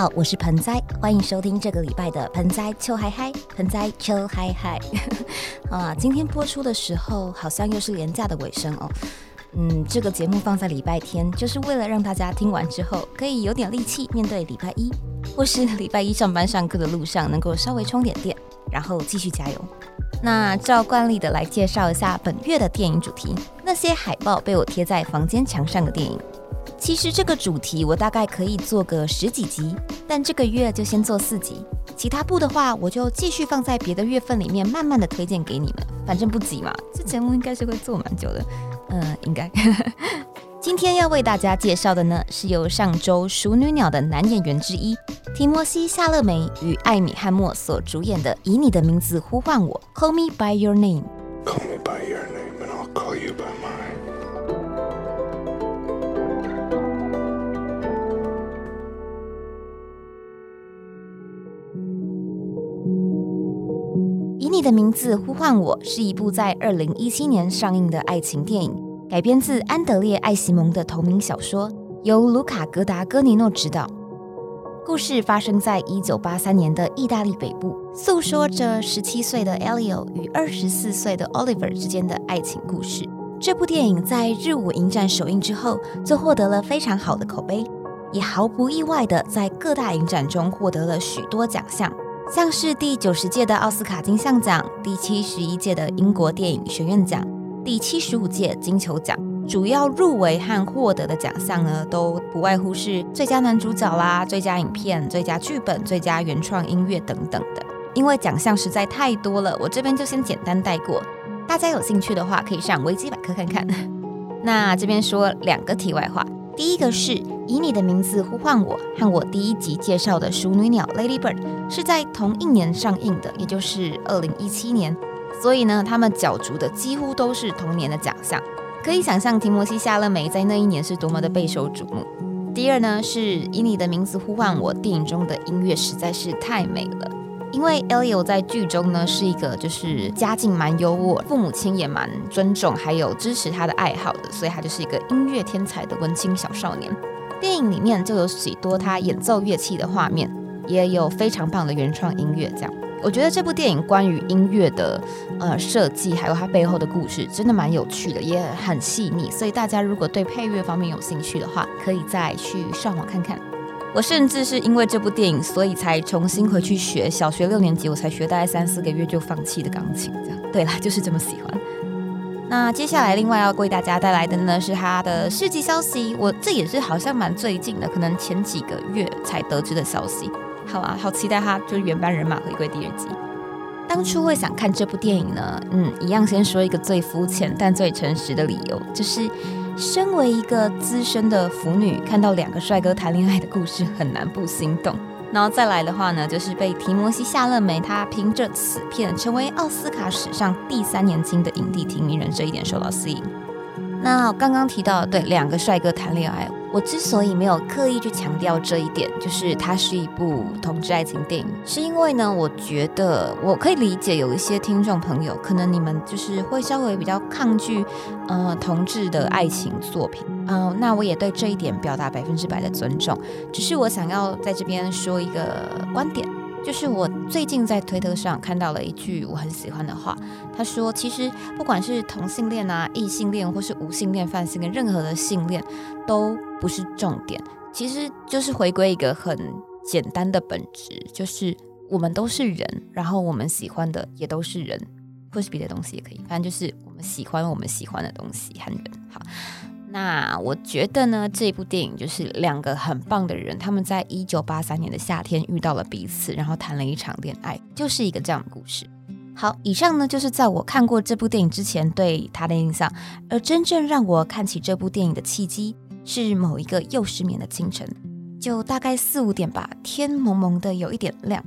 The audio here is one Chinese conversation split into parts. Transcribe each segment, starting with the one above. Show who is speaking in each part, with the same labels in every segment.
Speaker 1: 好，我是盆栽，欢迎收听这个礼拜的盆栽秋嗨嗨，盆栽秋嗨嗨。啊，今天播出的时候好像又是廉价的尾声哦。嗯，这个节目放在礼拜天，就是为了让大家听完之后可以有点力气面对礼拜一，或是 礼拜一上班上课的路上能够稍微充点电，然后继续加油。那照惯例的来介绍一下本月的电影主题，那些海报被我贴在房间墙上的电影。其实这个主题我大概可以做个十几集，但这个月就先做四集，其他部的话我就继续放在别的月份里面，慢慢的推荐给你们，反正不急嘛。这节目应该是会做蛮久的，嗯，应该。今天要为大家介绍的呢，是由上周《熟女鸟》的男演员之一提摩西·夏勒梅与艾米·汉默所主演的《以你的名字呼唤我》（Call Me by Your Name），Call me by your name。的名字呼唤我是一部在二零一七年上映的爱情电影，改编自安德烈·艾西蒙的同名小说，由卢卡·格达戈尼诺执导。故事发生在一九八三年的意大利北部，诉说着十七岁的 Elio 与二十四岁的 Oliver 之间的爱情故事。这部电影在日舞影展首映之后就获得了非常好的口碑，也毫不意外的在各大影展中获得了许多奖项。像是第九十届的奥斯卡金像奖、第七十一届的英国电影学院奖、第七十五届金球奖，主要入围和获得的奖项呢，都不外乎是最佳男主角啦、最佳影片、最佳剧本、最佳原创音乐等等的。因为奖项实在太多了，我这边就先简单带过。大家有兴趣的话，可以上维基百科看看。那这边说两个题外话。第一个是 以你的名字呼唤我，和我第一集介绍的熟女鸟 Lady Bird 是在同一年上映的，也就是二零一七年，所以呢，他们角逐的几乎都是同年的奖项，可以想象提摩西夏勒梅在那一年是多么的备受瞩目。第二呢，是以你的名字呼唤我，电影中的音乐实在是太美了。因为 Elio 在剧中呢是一个就是家境蛮优渥，父母亲也蛮尊重，还有支持他的爱好的，所以他就是一个音乐天才的文青小少年。电影里面就有许多他演奏乐器的画面，也有非常棒的原创音乐。这样，我觉得这部电影关于音乐的呃设计，还有它背后的故事，真的蛮有趣的，也很细腻。所以大家如果对配乐方面有兴趣的话，可以再去上网看看。我甚至是因为这部电影，所以才重新回去学小学六年级，我才学大概三四个月就放弃的钢琴。这样对啦，就是这么喜欢。那接下来另外要为大家带来的呢，是他的世纪消息。我这也是好像蛮最近的，可能前几个月才得知的消息。好啊，好期待他就是原班人马回归第二集。当初会想看这部电影呢，嗯，一样先说一个最肤浅但最诚实的理由，就是。身为一个资深的腐女，看到两个帅哥谈恋爱的故事，很难不心动。然后再来的话呢，就是被提摩西·夏勒梅他凭着此片成为奥斯卡史上第三年轻的影帝提名人这一点受到吸引。那刚刚提到对两个帅哥谈恋爱。我之所以没有刻意去强调这一点，就是它是一部同志爱情电影，是因为呢，我觉得我可以理解有一些听众朋友，可能你们就是会稍微比较抗拒，呃，同志的爱情作品，嗯，那我也对这一点表达百分之百的尊重，只是我想要在这边说一个观点。就是我最近在推特上看到了一句我很喜欢的话，他说：“其实不管是同性恋啊、异性恋，或是无性恋、泛性恋，任何的性恋都不是重点，其实就是回归一个很简单的本质，就是我们都是人，然后我们喜欢的也都是人，或是别的东西也可以，反正就是我们喜欢我们喜欢的东西和人。”好。那我觉得呢，这部电影就是两个很棒的人，他们在一九八三年的夏天遇到了彼此，然后谈了一场恋爱，就是一个这样的故事。好，以上呢就是在我看过这部电影之前对他的印象，而真正让我看起这部电影的契机是某一个又失眠的清晨，就大概四五点吧，天蒙蒙的，有一点亮，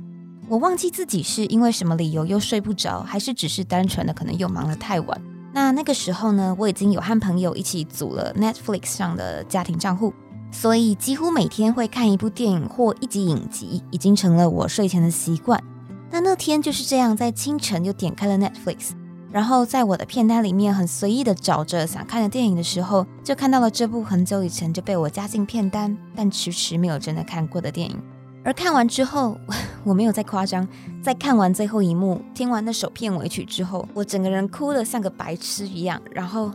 Speaker 1: 我忘记自己是因为什么理由又睡不着，还是只是单纯的可能又忙得太晚。那那个时候呢，我已经有和朋友一起组了 Netflix 上的家庭账户，所以几乎每天会看一部电影或一集影集，已经成了我睡前的习惯。那那天就是这样，在清晨就点开了 Netflix，然后在我的片单里面很随意的找着想看的电影的时候，就看到了这部很久以前就被我加进片单，但迟迟没有真的看过的电影。而看完之后，我没有再夸张，在看完最后一幕、听完那首片尾曲之后，我整个人哭得像个白痴一样，然后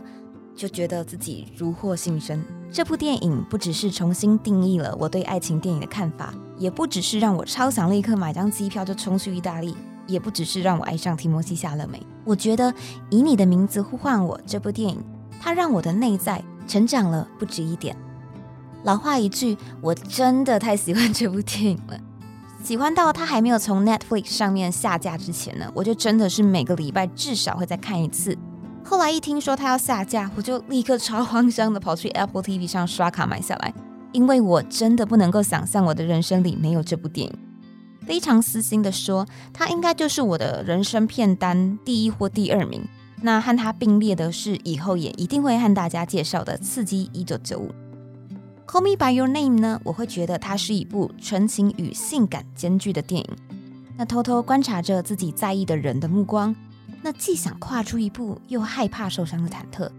Speaker 1: 就觉得自己如获新生。这部电影不只是重新定义了我对爱情电影的看法，也不只是让我超想立刻买张机票就冲去意大利，也不只是让我爱上提摩西·夏勒梅。我觉得以你的名字呼唤我这部电影，它让我的内在成长了不止一点。老话一句，我真的太喜欢这部电影了，喜欢到它还没有从 Netflix 上面下架之前呢，我就真的是每个礼拜至少会再看一次。后来一听说它要下架，我就立刻超慌张的跑去 Apple TV 上刷卡买下来，因为我真的不能够想象我的人生里没有这部电影。非常私心的说，它应该就是我的人生片单第一或第二名。那和它并列的是以后也一定会和大家介绍的《刺激一九九五》。Call Me by Your Name 呢？我会觉得它是一部纯情与性感兼具的电影。那偷偷观察着自己在意的人的目光，那既想跨出一步，又害怕受伤的忐忑，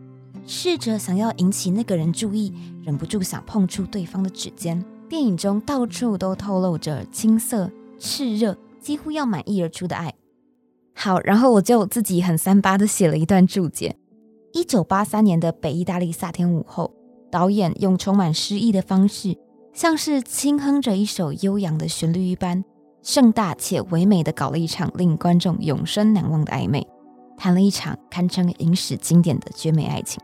Speaker 1: 试着想要引起那个人注意，忍不住想碰触对方的指尖。电影中到处都透露着青涩、炽热，几乎要满溢而出的爱。好，然后我就自己很三八的写了一段注解：一九八三年的北意大利夏天午后。导演用充满诗意的方式，像是轻哼着一首悠扬的旋律一般，盛大且唯美的搞了一场令观众永生难忘的暧昧，谈了一场堪称影史经典的绝美爱情。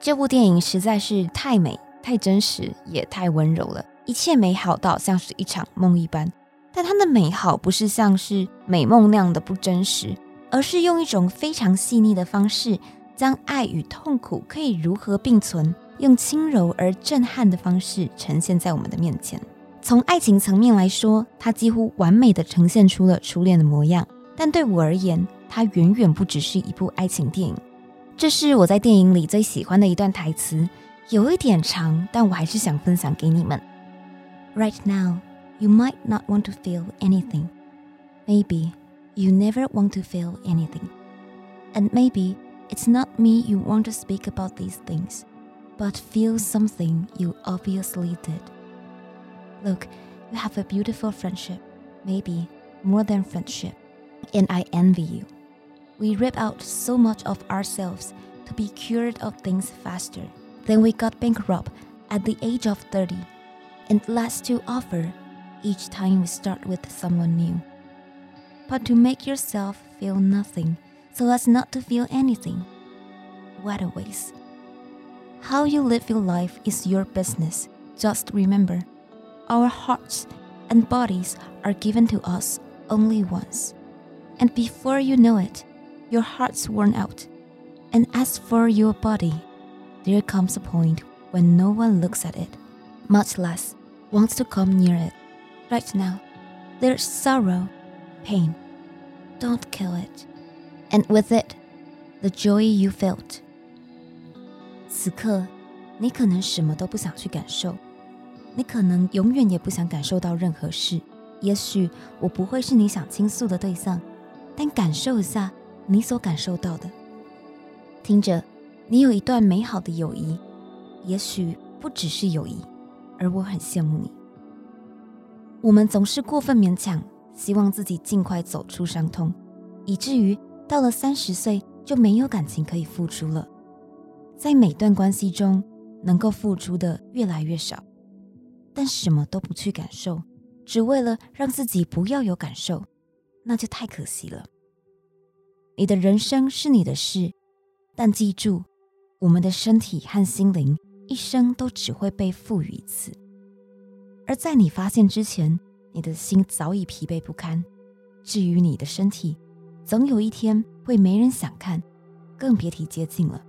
Speaker 1: 这部电影实在是太美、太真实，也太温柔了，一切美好到像是一场梦一般。但它的美好不是像是美梦那样的不真实，而是用一种非常细腻的方式，将爱与痛苦可以如何并存。用轻柔而震撼的方式呈现在我们的面前。从爱情层面来说，它几乎完美的呈现出了初恋的模样。但对我而言，它远远不只是一部爱情电影。这是我在电影里最喜欢的一段台词，有一点长，但我还是想分享给你们。Right now, you might not want to feel anything. Maybe you never want to feel anything. And maybe it's not me you want to speak about these things. But feel something you obviously did. Look, you have a beautiful friendship, maybe more than friendship, and I envy you. We rip out so much of ourselves to be cured of things faster. Then we got bankrupt at the age of 30, and less to offer each time we start with someone new. But to make yourself feel nothing so as not to feel anything. What a waste. How you live your life is your business. Just remember, our hearts and bodies are given to us only once. And before you know it, your heart's worn out. And as for your body, there comes a point when no one looks at it, much less wants to come near it. Right now, there's sorrow, pain. Don't kill it. And with it, the joy you felt. 此刻，你可能什么都不想去感受，你可能永远也不想感受到任何事。也许我不会是你想倾诉的对象，但感受一下你所感受到的。听着，你有一段美好的友谊，也许不只是友谊，而我很羡慕你。我们总是过分勉强，希望自己尽快走出伤痛，以至于到了三十岁就没有感情可以付出了。在每段关系中，能够付出的越来越少，但什么都不去感受，只为了让自己不要有感受，那就太可惜了。你的人生是你的事，但记住，我们的身体和心灵一生都只会被赋予一次。而在你发现之前，你的心早已疲惫不堪。至于你的身体，总有一天会没人想看，更别提接近了。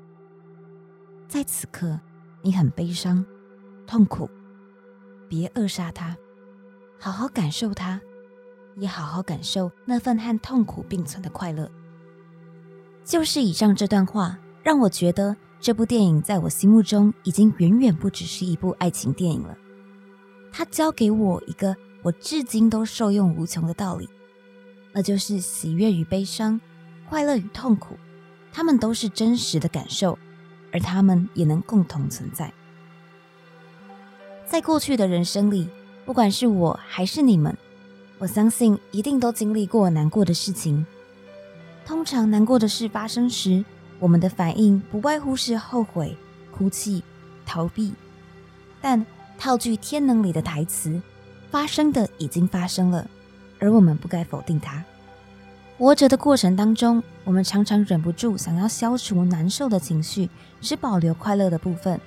Speaker 1: 在此刻，你很悲伤、痛苦，别扼杀它，好好感受它，也好好感受那份和痛苦并存的快乐。就是以上这段话，让我觉得这部电影在我心目中已经远远不只是一部爱情电影了。它教给我一个我至今都受用无穷的道理，那就是喜悦与悲伤、快乐与痛苦，它们都是真实的感受。而他们也能共同存在。在过去的人生里，不管是我还是你们，我相信一定都经历过难过的事情。通常难过的事发生时，我们的反应不外乎是后悔、哭泣、逃避。但套句《天能》里的台词：“发生的已经发生了，而我们不该否定它。”活着的过程当中，我们常常忍不住想要消除难受的情绪，只保留快乐的部分。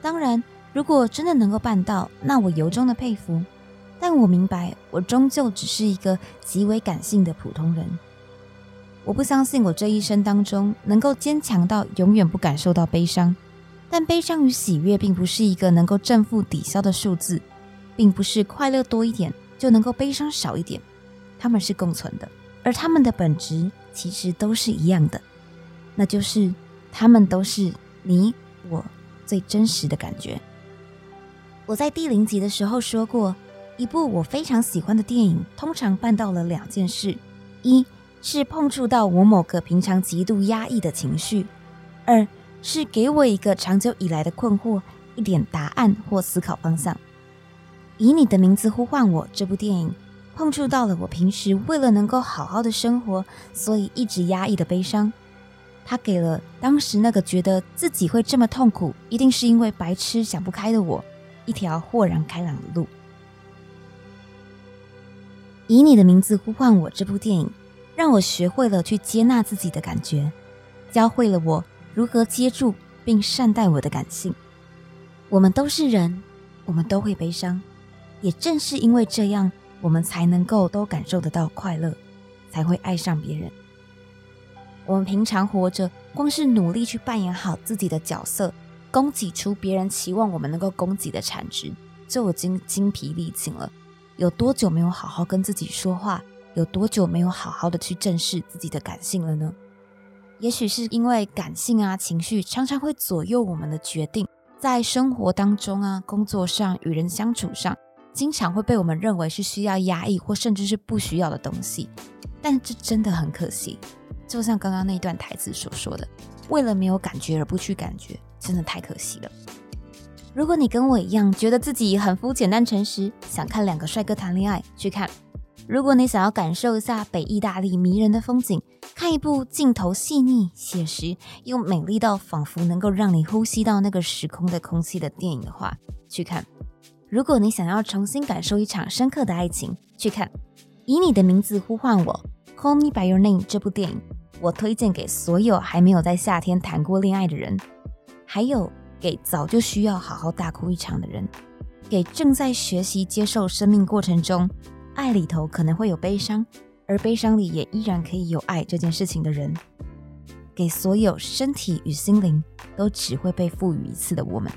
Speaker 1: 当然，如果真的能够办到，那我由衷的佩服。但我明白，我终究只是一个极为感性的普通人。我不相信我这一生当中能够坚强到永远不感受到悲伤。但悲伤与喜悦并不是一个能够正负抵消的数字，并不是快乐多一点就能够悲伤少一点，它们是共存的。而他们的本质其实都是一样的，那就是他们都是你我最真实的感觉。我在第零集的时候说过，一部我非常喜欢的电影，通常办到了两件事：一是碰触到我某个平常极度压抑的情绪；二是给我一个长久以来的困惑一点答案或思考方向。以你的名字呼唤我，这部电影。碰触到了我平时为了能够好好的生活，所以一直压抑的悲伤。他给了当时那个觉得自己会这么痛苦，一定是因为白痴想不开的我，一条豁然开朗的路。以你的名字呼唤我，这部电影让我学会了去接纳自己的感觉，教会了我如何接住并善待我的感性。我们都是人，我们都会悲伤，也正是因为这样。我们才能够都感受得到快乐，才会爱上别人。我们平常活着，光是努力去扮演好自己的角色，供给出别人期望我们能够供给的产值，就已经精疲力尽了。有多久没有好好跟自己说话？有多久没有好好的去正视自己的感性了呢？也许是因为感性啊，情绪常常会左右我们的决定，在生活当中啊，工作上，与人相处上。经常会被我们认为是需要压抑或甚至是不需要的东西，但这真的很可惜。就像刚刚那段台词所说的：“为了没有感觉而不去感觉，真的太可惜了。”如果你跟我一样觉得自己很肤浅但诚实，想看两个帅哥谈恋爱，去看；如果你想要感受一下北意大利迷人的风景，看一部镜头细腻、写实又美丽到仿佛能够让你呼吸到那个时空的空气的电影的话，去看。如果你想要重新感受一场深刻的爱情，去看《以你的名字呼唤我》（Call Me by Your Name） 这部电影。我推荐给所有还没有在夏天谈过恋爱的人，还有给早就需要好好大哭一场的人，给正在学习接受生命过程中爱里头可能会有悲伤，而悲伤里也依然可以有爱这件事情的人，给所有身体与心灵都只会被赋予一次的我们。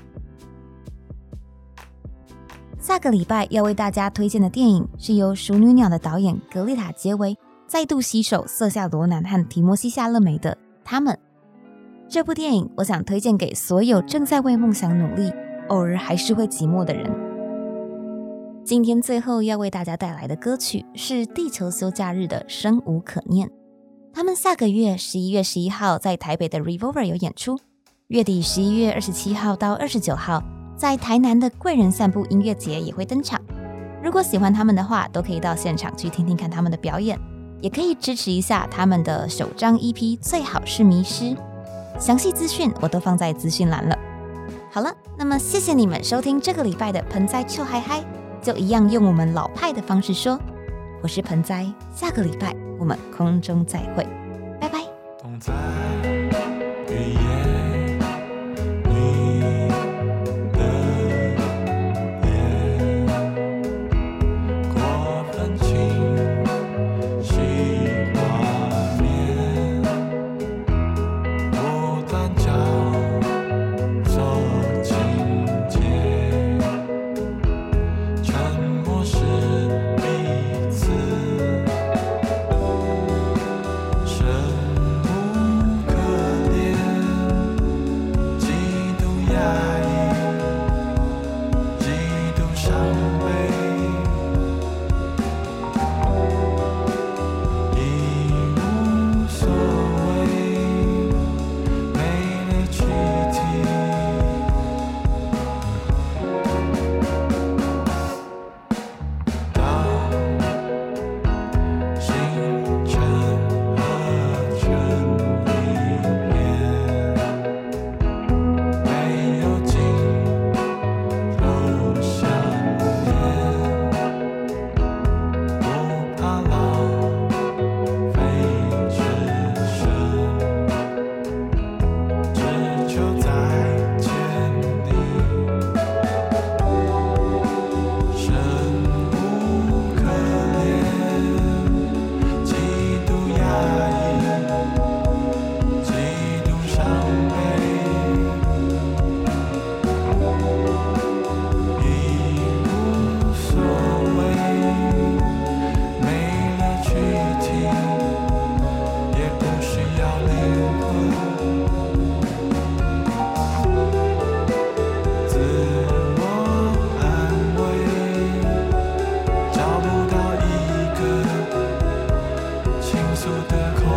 Speaker 1: 下个礼拜要为大家推荐的电影是由《熟女鸟》的导演格丽塔·杰维再度携手瑟夏·罗南和提摩西·夏勒梅的《他们》这部电影，我想推荐给所有正在为梦想努力，偶尔还是会寂寞的人。今天最后要为大家带来的歌曲是地球休假日的《生无可恋》。他们下个月十一月十一号在台北的 Revolver 有演出，月底十一月二十七号到二十九号。在台南的贵人散步音乐节也会登场。如果喜欢他们的话，都可以到现场去听听看他们的表演，也可以支持一下他们的首张 EP。最好是迷失，详细资讯我都放在资讯栏了。好了，那么谢谢你们收听这个礼拜的盆栽臭嗨嗨，就一样用我们老派的方式说，我是盆栽，下个礼拜我们空中再会，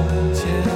Speaker 2: 从前。